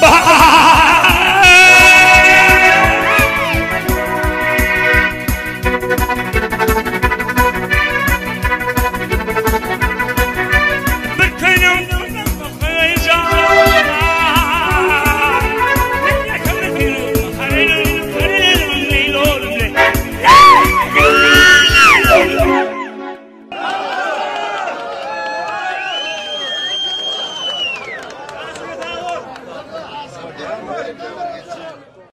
Bye.